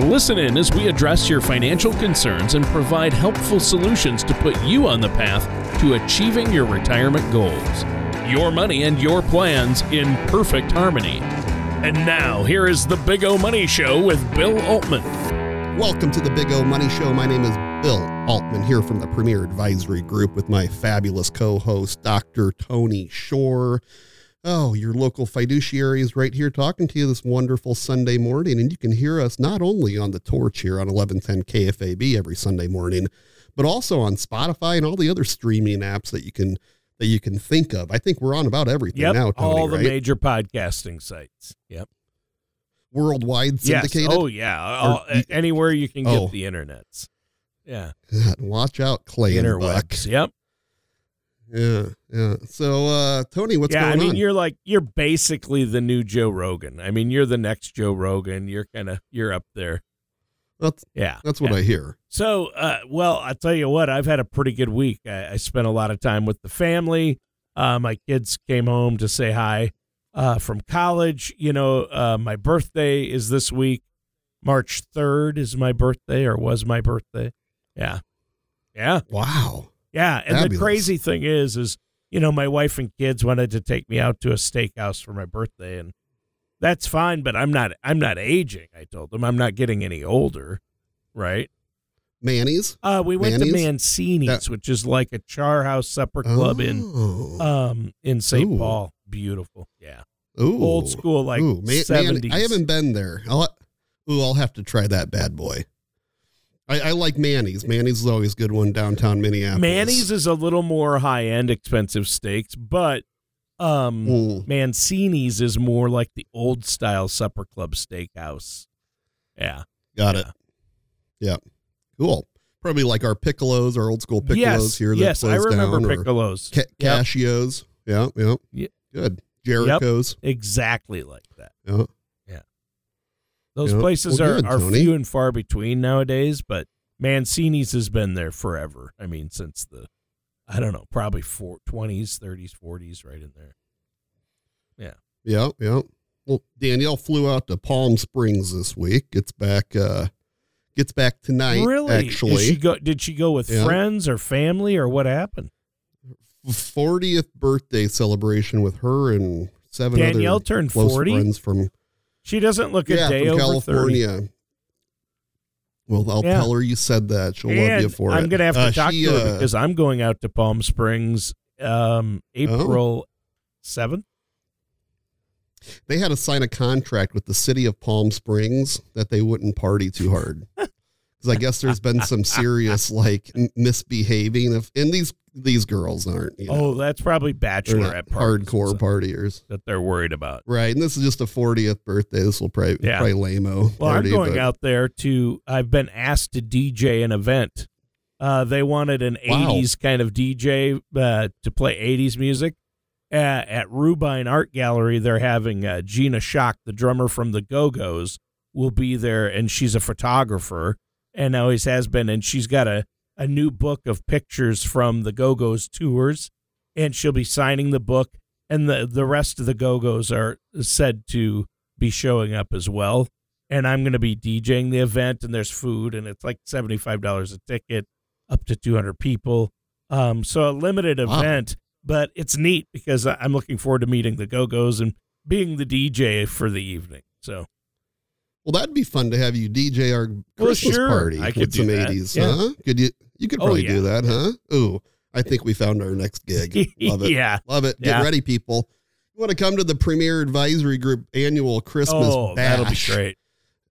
Listen in as we address your financial concerns and provide helpful solutions to put you on the path to achieving your retirement goals. Your money and your plans in perfect harmony. And now, here is the Big O Money Show with Bill Altman. Welcome to the Big O Money Show. My name is Bill Altman here from the Premier Advisory Group with my fabulous co host, Dr. Tony Shore. Oh, your local fiduciary is right here talking to you this wonderful Sunday morning. And you can hear us not only on the torch here on 1110 KFAB every Sunday morning, but also on Spotify and all the other streaming apps that you can that you can think of. I think we're on about everything yep, now, Tony, all the right? major podcasting sites. Yep. Worldwide syndicated. Yes. Oh, yeah. Or- anywhere you can get Oh. the internets. Yeah. God, watch out, Clay and Buck. Interwebs. Yep. Yeah, yeah. So, uh, Tony, what's yeah, going on? I mean, on? you're like you're basically the new Joe Rogan. I mean, you're the next Joe Rogan. You're kind of you're up there. That's Yeah, that's what yeah. I hear. So, uh, well, I tell you what, I've had a pretty good week. I, I spent a lot of time with the family. Uh, my kids came home to say hi uh, from college. You know, uh, my birthday is this week. March third is my birthday, or was my birthday. Yeah, yeah. Wow. Yeah, and the crazy thing is, is you know, my wife and kids wanted to take me out to a steakhouse for my birthday, and that's fine. But I'm not, I'm not aging. I told them I'm not getting any older, right? Manny's Uh, we went to Mancini's, That- which is like a char house supper club in Oh. um in St. Paul. Beautiful, yeah, Ooh. old school like Ooh, Man- Man- I haven't been there. I'll, ooh, I'll have to try that bad boy. I, I like Manny's. Manny's is always a good one downtown Minneapolis. Manny's is a little more high end, expensive steaks, but um. Mm. Mancini's is more like the old style supper club steakhouse. Yeah. Got it. Yeah. Cool. Probably like our piccolos, our old school piccolos yes. here. That yes, I remember down, piccolos. Ca- Yep. Cascio's. Yeah. Yeah. Ye- Good. Jericho's. Exactly like that. Yeah. Those Yeah. places Well, are, good, are Tony. few and far between nowadays, but Mancini's has been there forever. I mean, since the, I don't know, probably four, 20s, 30s, 40s, right in there. Yeah, yeah. Yeah. Well, Danielle flew out to Palm Springs this week. Gets back uh gets back tonight really? Is actually. she go, did she go with Yeah. friends or family or what happened? 40th birthday celebration with her and seven Danielle other turned close 40? friends from She doesn't look a yeah, day from over 30. California. Well, I'll Yeah. tell her you said that. She'll love you And for I'm it. gonna have to Uh, talk she, to her uh, because I'm going out to Palm Springs um, April seventh. they had to sign a contract with the city of Palm Springs that they wouldn't party too hard. Because I guess there's been some serious like misbehaving of, and these these girls aren't. You know, Oh, that's probably bachelorette parties hardcore partiers, that they're worried about. right? And this is just a 40th birthday. This will probably Yeah. probably lameo Well, party. I'm going but- out there to. I've been asked to DJ an event. Uh, they wanted an Wow. 80s kind of DJ uh, to play 80s music. Uh, at Rubine Art Gallery, they're having uh, Gina Shock, the drummer from the Go Go's, will be there, and she's a photographer and always has been. And she's got a, a new book of pictures from the Go Go's tours, and she'll be signing the book. And the, the rest of the Go Go's are said to be showing up as well and I'm going to be DJing the event, and there's food, and it's like seventy five dollars a ticket, up to two hundred people. Um, so a limited Wow. event, but it's neat because I'm looking forward to meeting the Go Go's and being the DJ for the evening. So Well, that'd be fun to have you DJ our Well, Christmas sure. party I could with do some that. 80s, Yeah. huh? Could you? You could Oh, probably yeah. do that, huh? Ooh, I think we found our next gig. Love it. yeah, Love it. Get Yeah. ready, people. You want to come to the Premier Advisory Group annual Christmas oh, bash? that'll be great.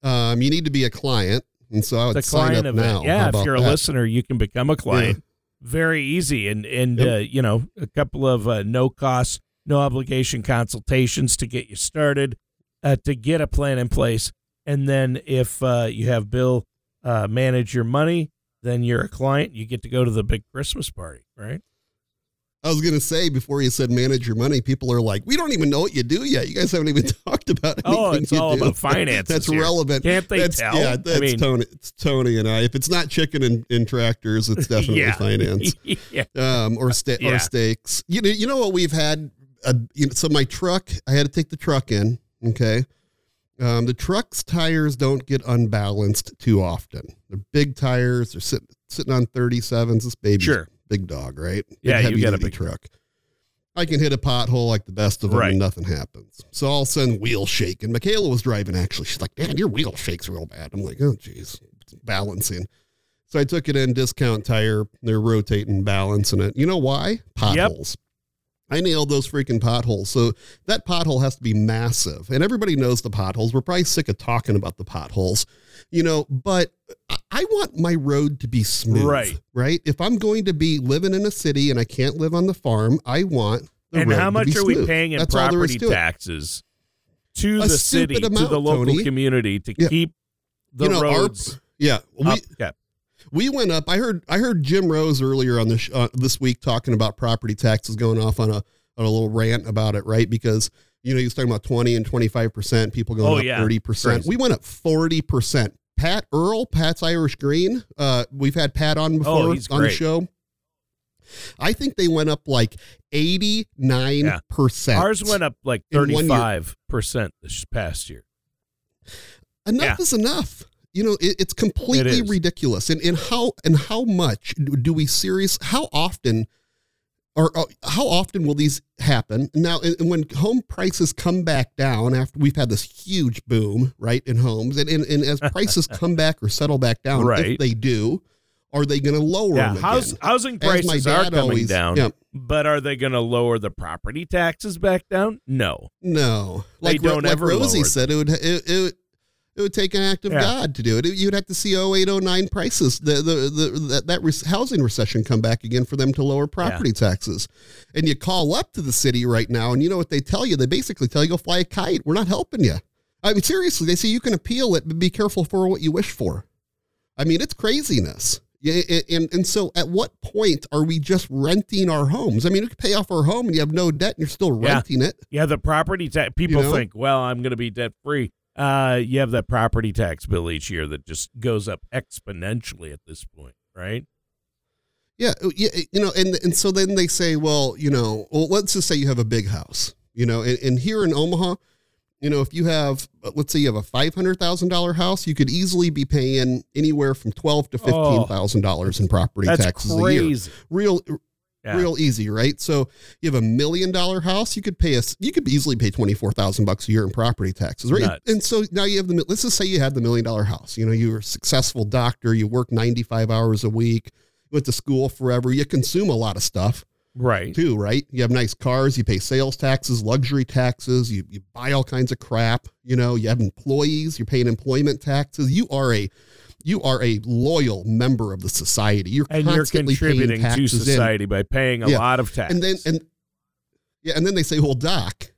Um, you need to be a client, and so I would sign client up event, now. Yeah. If you're a that? listener, you can become a client. Very easy, and and Yep. uh, you know a couple of uh, no cost, no obligation consultations to get you started, uh, to get a plan in place, and then if uh, you have Bill uh, manage your money, then you're a client. You get to go to the big Christmas party, right? I was going to say before you said manage your money, people are like, we don't even know what you do yet. You guys haven't even talked about anything. Oh, it's all do. about finance. That's here. relevant. Can't they that's, tell? Yeah, that's I mean, Tony. It's Tony and I. If it's not chicken and, and tractors, it's definitely yeah. finance. yeah. um, or sta- Yeah. or steaks. You know, you know what we've had. Uh, you know, so my truck, I had to take the truck in. Okay, um, the truck's tires don't get unbalanced too often. They're big tires. They're sitting sitting on thirty sevens. This baby's Sure. big dog, right? Big, Yeah, you got a big- truck. I can hit a pothole like the best of them Right. and nothing happens. So all of a sudden, wheel shake. And Michaela was driving actually. She's like, Dad, your wheel shakes real bad. I'm like, oh, geez, it's balancing. So I took it in discount tire. They're rotating, balancing it. You know why? Potholes. I nailed those freaking potholes. So that pothole has to be massive. And everybody knows the potholes. We're probably sick of talking about the potholes, you know, but I- want my road to be smooth. Right. Right. If I'm going to be living in a city and I can't live on the farm, I want the And road how to much be are we paying in That's all there is property to it. taxes to A the city, stupid to the local Tony. community to Yeah. keep the You know, our- roads Yeah. We, up? We went up. I heard I heard Jim Rose earlier on this uh, this week talking about property taxes going off on a on a little rant about it, right? Because you know he was talking about twenty and twenty five percent, people going Oh, up yeah. thirty percent. We went up forty percent. Pat Earl, Pat's Irish Green. Uh, we've had Pat on before Oh, on the show. I think they went up like eighty nine percent. Ours went up like In one year. 35% this past year. enough Yeah. is enough. You know, it, it's completely It ridiculous. And and how and how much do we serious? How often, or uh, how often will these happen? Now, and, when home prices come back down after we've had this huge boom, right, in homes, and and, and as prices come back or settle back down, Right. if they do, are they going to lower Yeah, them house, housing prices are coming always- down, yeah. but are they going to lower the property taxes back down? No. No, like Ro- don't like ever Rosie lower said, it would it, it it would take an act of Yeah. God to do it. You'd have to see 0809 prices, the the, the that that re- housing recession come back again for them to lower property taxes. And you call up to the city right now, and you know what they tell you? They basically tell you go fly a kite. We're not helping you. I mean, seriously, they say you can appeal it, but be careful for what you wish for. I mean, it's craziness. Yeah, and, and so at what point are we just renting our homes? I mean, you can pay off our home and you have no debt and you're still Yeah. renting it. Yeah, the property tax. People know? think, well, I'm going to be debt free. Uh, you have that property tax bill each year that just goes up exponentially at this point, right? Yeah, uh, yeah, you know, and and so then they say, well, you know, well, let's just say you have a big house, you know, and, and here in Omaha, you know, if you have, uh, let's say you have a five hundred thousand dollar house, you could easily be paying anywhere from twelve to fifteen thousand dollars in property That's taxes a year. Real, Yeah. real easy, right? So you have a million dollar house, you could pay us, you could easily pay twenty four thousand bucks a year in property taxes, right? Nuts. And so now you have the, let's just say you had the million dollar house. You know, you're a successful doctor, you work ninety five hours a week, went to school forever, you consume a lot of stuff Right. too, right? You have nice cars, you pay sales taxes, luxury taxes, you, you buy all kinds of crap, you know, you have employees, you're paying employment taxes. You are a you are a loyal member of the society. You're And you're constantly paying contributing to taxes in. society by paying a Yeah. lot of tax. And then and yeah, and then they say, "Well, doc,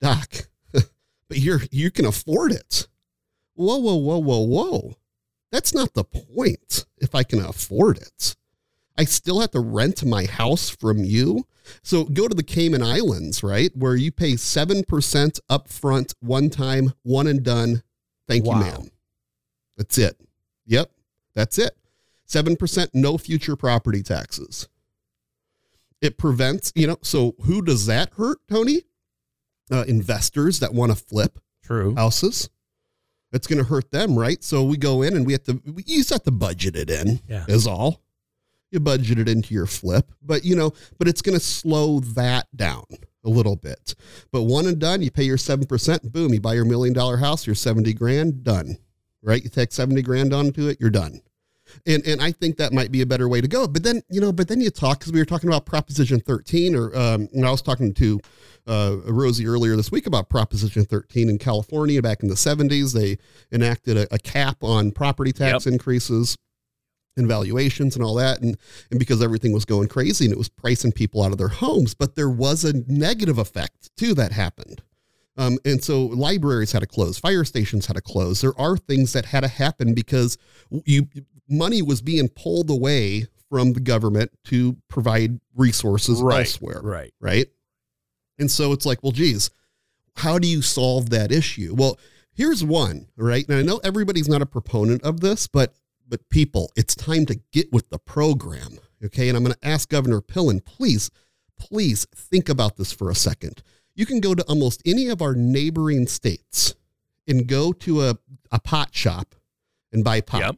doc, but you're you can afford it." Whoa, whoa, whoa, whoa, whoa! That's not the point. If I can afford it, I still have to rent my house from you. So go to the Cayman Islands, right, where you pay seven percent upfront, one time, one and done. Thank Wow. you, ma'am. That's it. Yep, that's it. Seven percent, no future property taxes. It prevents you know so who does that hurt tony? Uh, investors that want to flip True. houses. It's going to hurt them right? So we go in and we have to we, you just have to budget it in Yeah. is all. You budget it into your flip but you know but it's going to slow that down a little bit. But one and done you pay your 7% boom you buy your million dollar house your 70 grand done right you take 70 grand onto it you're done and and I think that might be a better way to go. But then you know, but then you talk because we were talking about Proposition 13, or um, and I was talking to uh, Rosie earlier this week about Proposition 13 in California back in the 70s. They enacted a, a cap on property tax increases and valuations and all that, and and because everything was going crazy and it was pricing people out of their homes, but there was a negative effect too that happened. Um, and so libraries had to close, fire stations had to close. There are things that had to happen because you money was being pulled away from the government to provide resources Right, elsewhere. Right. Right. And so it's like, well, geez, how do you solve that issue? Well, here's one, right? And I know everybody's not a proponent of this, but but people, it's time to get with the program. Okay. And I'm going to ask Governor Pillen, please, please think about this for a second. You can go to almost any of our neighboring states and go to a, a pot shop and buy pot. Yep.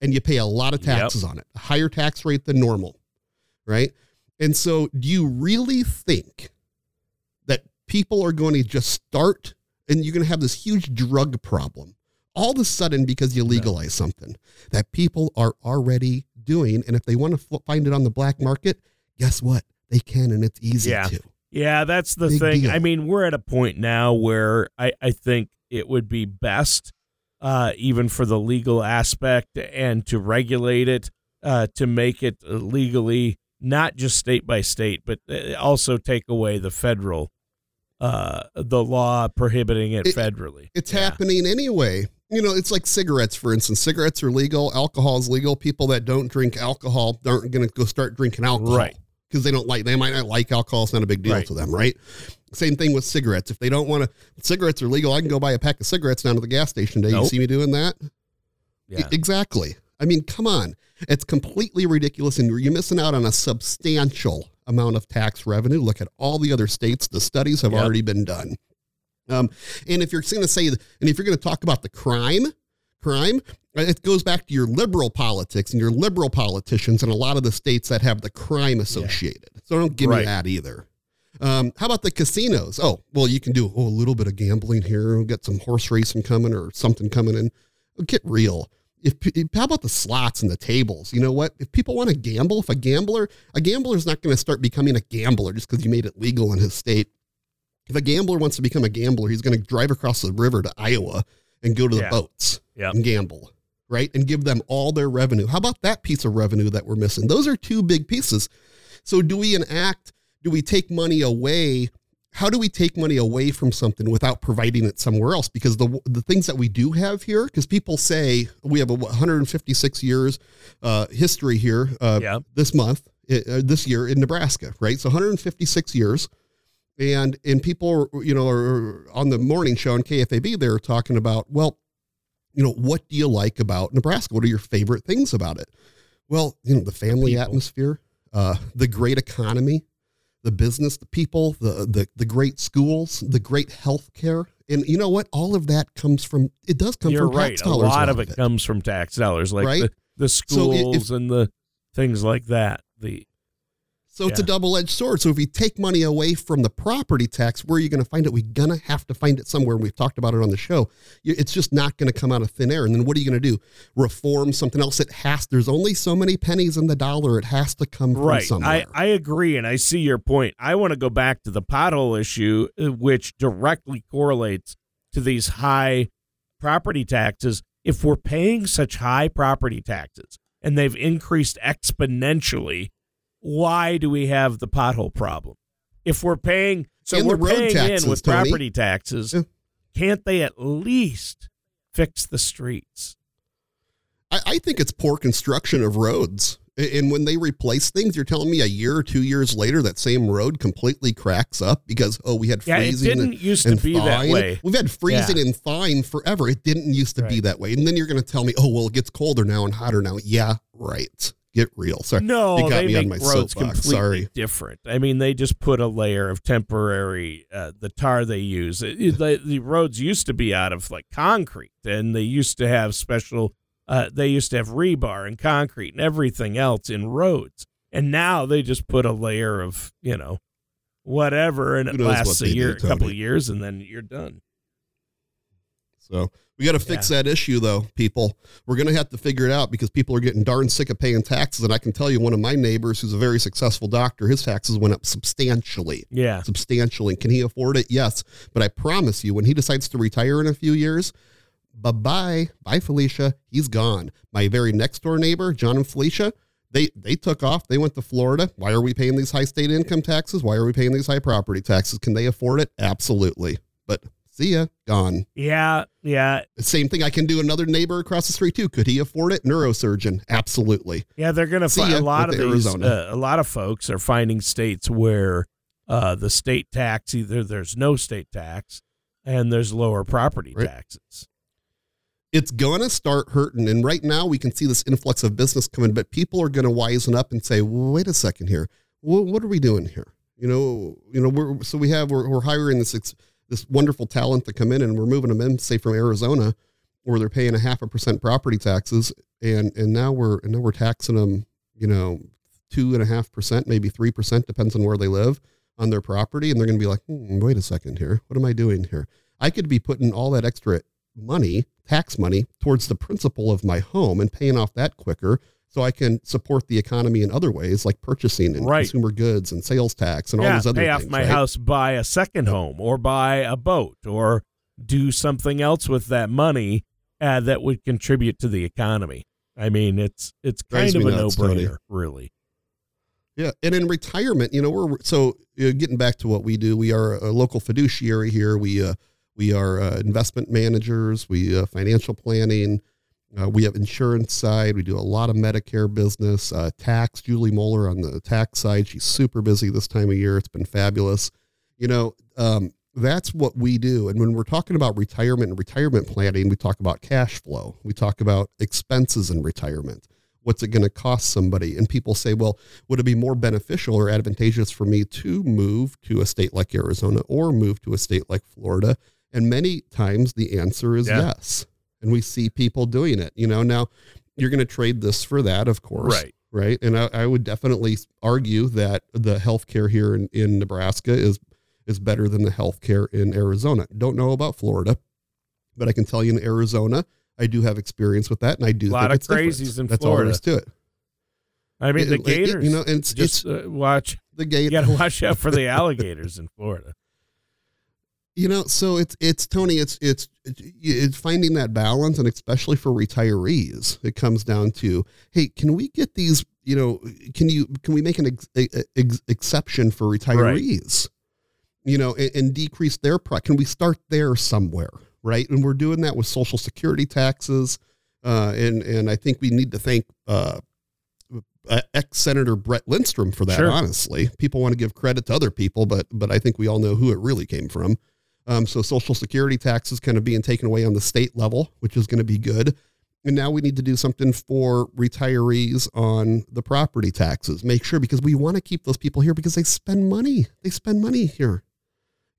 And you pay a lot of Yep. taxes on it, a higher tax rate than normal. Right. And so, do you really think that people are going to just start and you're going to have this huge drug problem all of a sudden because you legalize something that people are already doing? And if they want to find it on the black market, guess what? They can, and it's easy Yeah. to. Yeah, that's the Big thing. deal. I mean, we're at a point now where I, I think it would be best, uh, even for the legal aspect and to regulate it, uh, to make it legally, not just state by state, but uh, also take away the federal, uh, the law prohibiting it, It- federally. It's Yeah. happening anyway. You know, it's like cigarettes, for instance. Cigarettes are legal, alcohol is legal. People that don't drink alcohol aren't going to go start drinking alcohol. Right. Because they don't like, they might not like alcohol. It's not a big deal Right. to them, right? Same thing with cigarettes. If they don't want to, cigarettes are legal. I can go buy a pack of cigarettes down to the gas station today. You see me doing that? Yeah. Exactly. I mean, come on. It's completely ridiculous, and you're missing out on a substantial amount of tax revenue. Look at all the other states. The studies have Yep. already been done. Um, and if you're going to say, and if you're going to talk about the crime, crime, it goes back to your liberal politics and your liberal politicians in a lot of the states that have the crime associated. So don't give me that either. Um, how about the casinos? Oh, well, you can do oh, a little bit of gambling here. We'll get some horse racing coming or something coming in. Get real. If, if how about the slots and the tables? You know what? If people want to gamble, if a gambler, a gambler is not going to start becoming a gambler just because you made it legal in his state. If a gambler wants to become a gambler, he's going to drive across the river to Iowa and go to the Yeah. boats Yep. and gamble, right? And give them all their revenue. How about that piece of revenue that we're missing? Those are two big pieces. So do we enact, do we take money away? How do we take money away from something without providing it somewhere else? Because the the things that we do have here, because people say we have a 156 years uh, history here uh, Yeah. this month, uh, this year in Nebraska, right? So 156 years and and people you know are on the morning show on KFAB they're talking about well you know what do you like about Nebraska what are your favorite things about it well you know the family people. atmosphere uh the great economy the business the people the the the great schools the great health care and you know what all of that comes from it does come You're from right. tax A dollars lot of it comes from tax dollars, like Right? the, the So if- schools and the things like that. The So it's a double edged sword. So if you take money away from the property tax, where are you going to find it? We're going to have to find it somewhere. We've talked about it on the show. It's just not going to come out of thin air. And then what are you going to do? Reform something else? It has. There's only so many pennies in the dollar. It has to come from somewhere. I, I agree, and I see your point. I want to go back to the pothole issue, uh, which directly correlates to these high property taxes. If we're paying such high property taxes and they've increased exponentially, why do we have the pothole problem? If we're paying, so And we're paying taxes, in with Tony. property taxes, Yeah. can't they at least fix the streets? I, I think it's poor construction of roads. And when they replace things, you're telling me a year or two years later that same road completely cracks up because oh we had Yeah, it freezing didn't and, used to be that thawing. way. We've had freezing and thawing forever. It didn't used to be that way. And then you're going to tell me oh well it gets colder now and hotter now. Yeah, right. Get real. Sorry. No, You got they me on my roads soapbox. completely Sorry. different. I mean, they just put a layer of temporary uh, the tar they use. It, it- the, the roads used to be out of like concrete, and they used to have special. Uh, they used to have rebar and concrete and everything else in roads, and now they just put a layer of you know whatever, and Who it lasts what a year, do, a couple of years, and then you're done. So we got to fix that issue, though, people. We're going to have to figure it out because people are getting darn sick of paying taxes. And I can tell you, one of my neighbors, who's a very successful doctor, his taxes went up substantially. Yeah, Substantially. Can he afford it? Yes. But I promise you, when he decides to retire in a few years, bye bye. Bye, Felicia. He's gone. My very next door neighbor, John and Felicia, they, they took off. They went to Florida. Why are we paying these high state income taxes? Why are we paying these high property taxes? Can they afford it? Absolutely. But See ya, gone. Yeah, yeah, Same thing. I can do another neighbor across the street too. Could he afford it? Neurosurgeon, absolutely. yeah. They're gonna See find a lot of these. Arizona. Uh, a lot of folks are finding states where uh, the state tax either there's no state tax and there's lower property Right. taxes. It's gonna start hurting, and right now we can see this influx of business coming. But people are gonna wisen up and say, well, "Wait a second here. Well, what are we doing here? You know, you know, we're so we have we're, we're hiring this ex, this wonderful talent to come in, and we're moving them in, say from Arizona, where they're paying a half a percent property taxes, and and now we're and now we're taxing them, you know, two and a half percent, maybe three percent, depends on where they live on their property, and they're gonna be like, hmm, wait a second here, what am I doing here? I could be putting all that extra money, tax money, towards the principal of my home and paying off that quicker. So I can support the economy in other ways, like purchasing and Right. consumer goods and sales tax and all yeah, these other pay things. off my right? house, buy a second home, or buy a boat, or do something else with that money uh, that would contribute to the economy. I mean, it's it's kind of a no brainer, really. Yeah, and in retirement, you know, we're so uh, getting back to what we do. We are a local fiduciary here. We uh, we are uh, investment managers. We uh, financial planning. Uh, we have insurance side. We do a lot of Medicare business. Uh, tax. Julie Moeller on the tax side. She's super busy this time of year. It's been fabulous. You know, um, that's what we do. And when we're talking about retirement and retirement planning, we talk about cash flow. We talk about expenses in retirement. What's it going to cost somebody? And people say, well, would it be more beneficial or advantageous for me to move to a state like Arizona or move to a state like Florida? And many times the answer is Yeah. yes. And we see people doing it. You know, now you're going to trade this for that, of course. Right. Right. And I, I would definitely argue that the healthcare here in, in Nebraska is is better than the healthcare in Arizona. Don't know about Florida, but I can tell you in Arizona, I do have experience with that, and I do A lot think of different. crazies in That's all there Florida. is to it. I mean, the It- it- gators. you know, and it's, just it's uh, watch. the gators. You got to watch out for the alligators in Florida. You know so it's it's tony it's it's it's finding that balance and especially for retirees it comes down to hey can we get these you know can you can we make an ex, ex, exception for retirees you know and, and decrease their price can we start there somewhere right and we're doing that with social security taxes uh, and and i think we need to thank uh, ex Senator Brett Lindstrom for that. Sure. Honestly, people want to give credit to other people, but but I think we all know who it really came from. Um, so Social Security taxes kind of being taken away on the state level, which is going to be good. And now we need to do something for retirees on the property taxes. Make sure because we want to keep those people here because they spend money. They spend money here,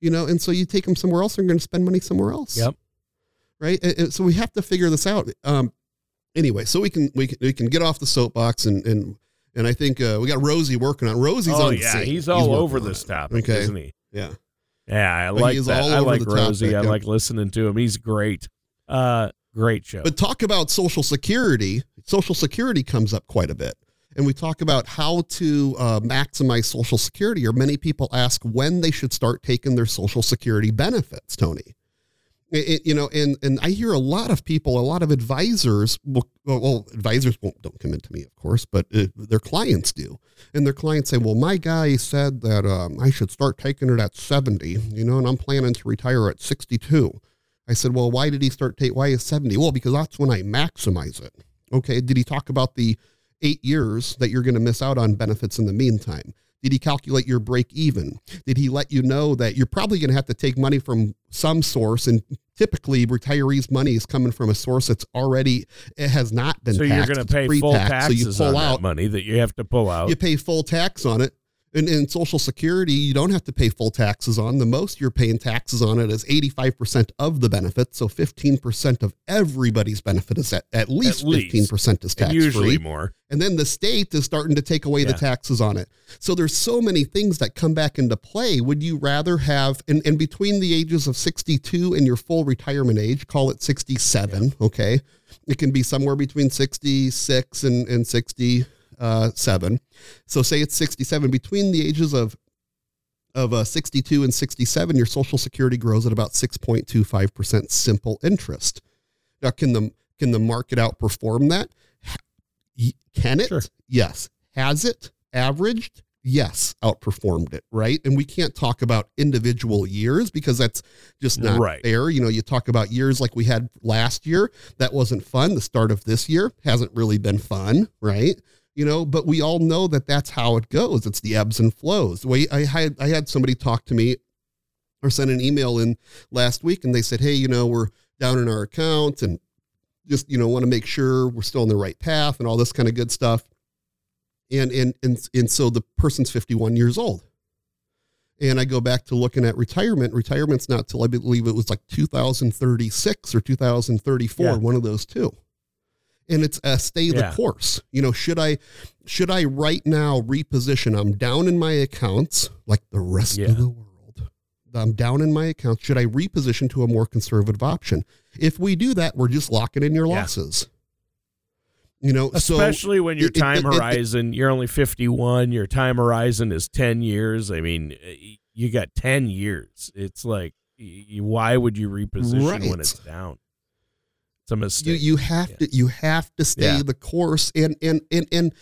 you know. And so you take them somewhere else, they're going to spend money somewhere else. Yep. Right. And- and so we have to figure this out. Um, anyway, so we can we can we can get off the soapbox and and and I think uh, we got Rosie working on. Rosie's oh on. the yeah, he's all working over this topic, Okay. isn't he? Yeah. Yeah, I But like that. I like the Rosie. topic, I like listening to him. He's great. Uh, great show. But talk about Social Security. Social Security comes up quite a bit. And we talk about how to uh, maximize Social Security, or many people ask when they should start taking their Social Security benefits, Tony. It- you know, and, and I hear a lot of people, a lot of advisors, well, advisors won't, don't come into me, of course, but uh, their clients do. And their clients say, well, my guy said that um, I should start taking it at 70, you know, and I'm planning to retire at 62. I said, well, why did he start take? Why is 70? Well, because that's when I maximize it. Okay. Did he talk about the eight years that you're going to miss out on benefits in the meantime? Did he calculate your break even? Did he let you know that you're probably going to have to take money from some source? And typically, retirees' money is coming from a source that's already it has not been so you're going to pay full pre-taxed. So you taxes pull on out that money that you have to pull out. you pay full tax on it. And in Social Security, you don't have to pay full taxes on. The most you're paying taxes on it is 85% of the benefit. So 15% of everybody's benefit is at, at least least. 15% is tax usually free. more. And then the state is starting to take away Yeah. the taxes on it. So there's so many things that come back into play. Would you rather have, and, and between the ages of 62 and your full retirement age, call it 67, okay? It can be somewhere between 66 and, and 67. So say it's 67. Between the ages of of uh, 62 and 67, your Social Security grows at about 6.25% simple interest. Now, can the can the market outperform that? Can it? Sure. Yes. Has it averaged? yes, outperformed it, right? And we can't talk about individual years because that's just not Right. fair. You know, you talk about years like we had last year, that wasn't fun. The start of this year hasn't really been fun, right? You know, but we all know that that's how it goes. It's the ebbs and flows. The way I had I had somebody talk to me or send an email in last week and they said, "Hey, you know, we're down in our account and just, you know, want to make sure we're still on the right path and all this kind of good stuff." and and and and so the person's 51 years old and i go back to looking at retirement retirement's not till i believe it was like 2036 or 2034 Yeah. one of those two and it's a stay the Yeah. course you know should i should i right now reposition i'm down in my accounts like the rest Yeah. of the world i'm down in my accounts should i reposition to a more conservative option if we do that we're just locking in your Yeah. losses you know so Especially when your it- it- time it- it- horizon, you're only 51, your time horizon is 10 years. I mean, eh, you got 10 years. It's like, why would you reposition when it's down? It's a you mistake. you have to you have to stay Yeah. the course and and and and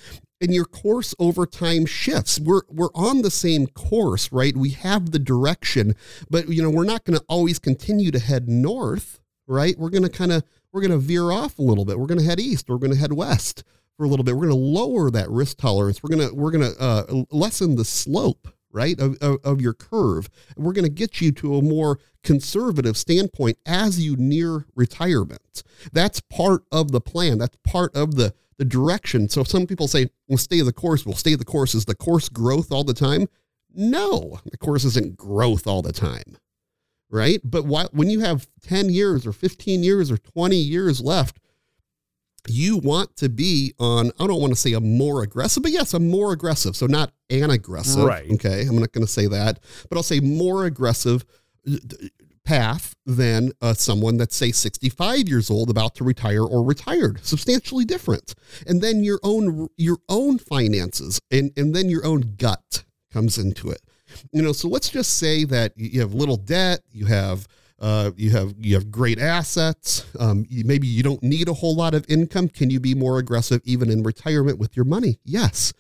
and your course over time shifts. We're we're on the same course right? We have the direction but you know we're not going to always continue to head north right? We're going to kind of we're going to veer off a little bit. We're going to head east. We're going to head west for a little bit. We're going to lower that risk tolerance. We're going to we're going to uh, lessen the slope right of, of, of your curve. And we're going to get you to a more conservative standpoint as you near retirement. That's part of the plan. That's part of the the direction. So some people say well stay the course. Well stay the course. Is the course growth all the time? No the course isn't growth all the time right? But why, when you have 10 years or 15 years or 20 years left you want to be on i don't want to say a more aggressive but yes a more aggressive. So not an aggressive Right. okay i'm not going to say that but i'll say more aggressive uh, path than uh, someone that's say 65 years old about to retire or retired. Substantially different. And then your own your own finances and and then your own gut comes into it. You know so let's just say that you have little debt you have uh, you have you have great assets um, you, maybe you don't need a whole lot of income. Can you be more aggressive even in retirement with your money? Yes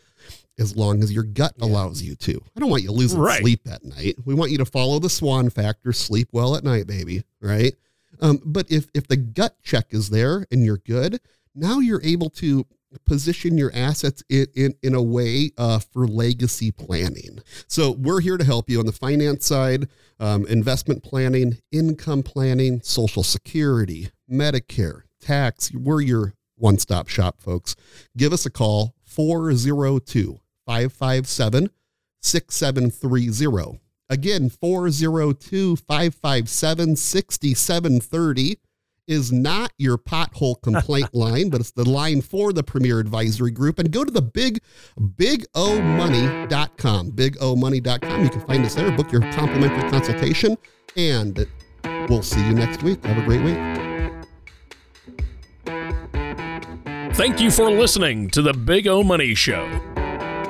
as long as your gut allows you to i don't want you losing Right. sleep at night we want you to follow the swan factor sleep well at night baby right um, but if if the gut check is there and you're good now you're able to position your assets in, in, in a way uh, for legacy planning. So we're here to help you on the finance side, um, investment planning, income planning, social security, Medicare, tax. We're your one stop shop, folks. Give us a call 402 557 6730. Again, 402 557 6730 is not your pothole complaint line, but it's the line for the Premier Advisory Group. And go to the big, bigomoney.com. Bigomoney.com. You can find us there. Book your complimentary consultation. And we'll see you next week. Have a great week. Thank you for listening to the Big O Money Show.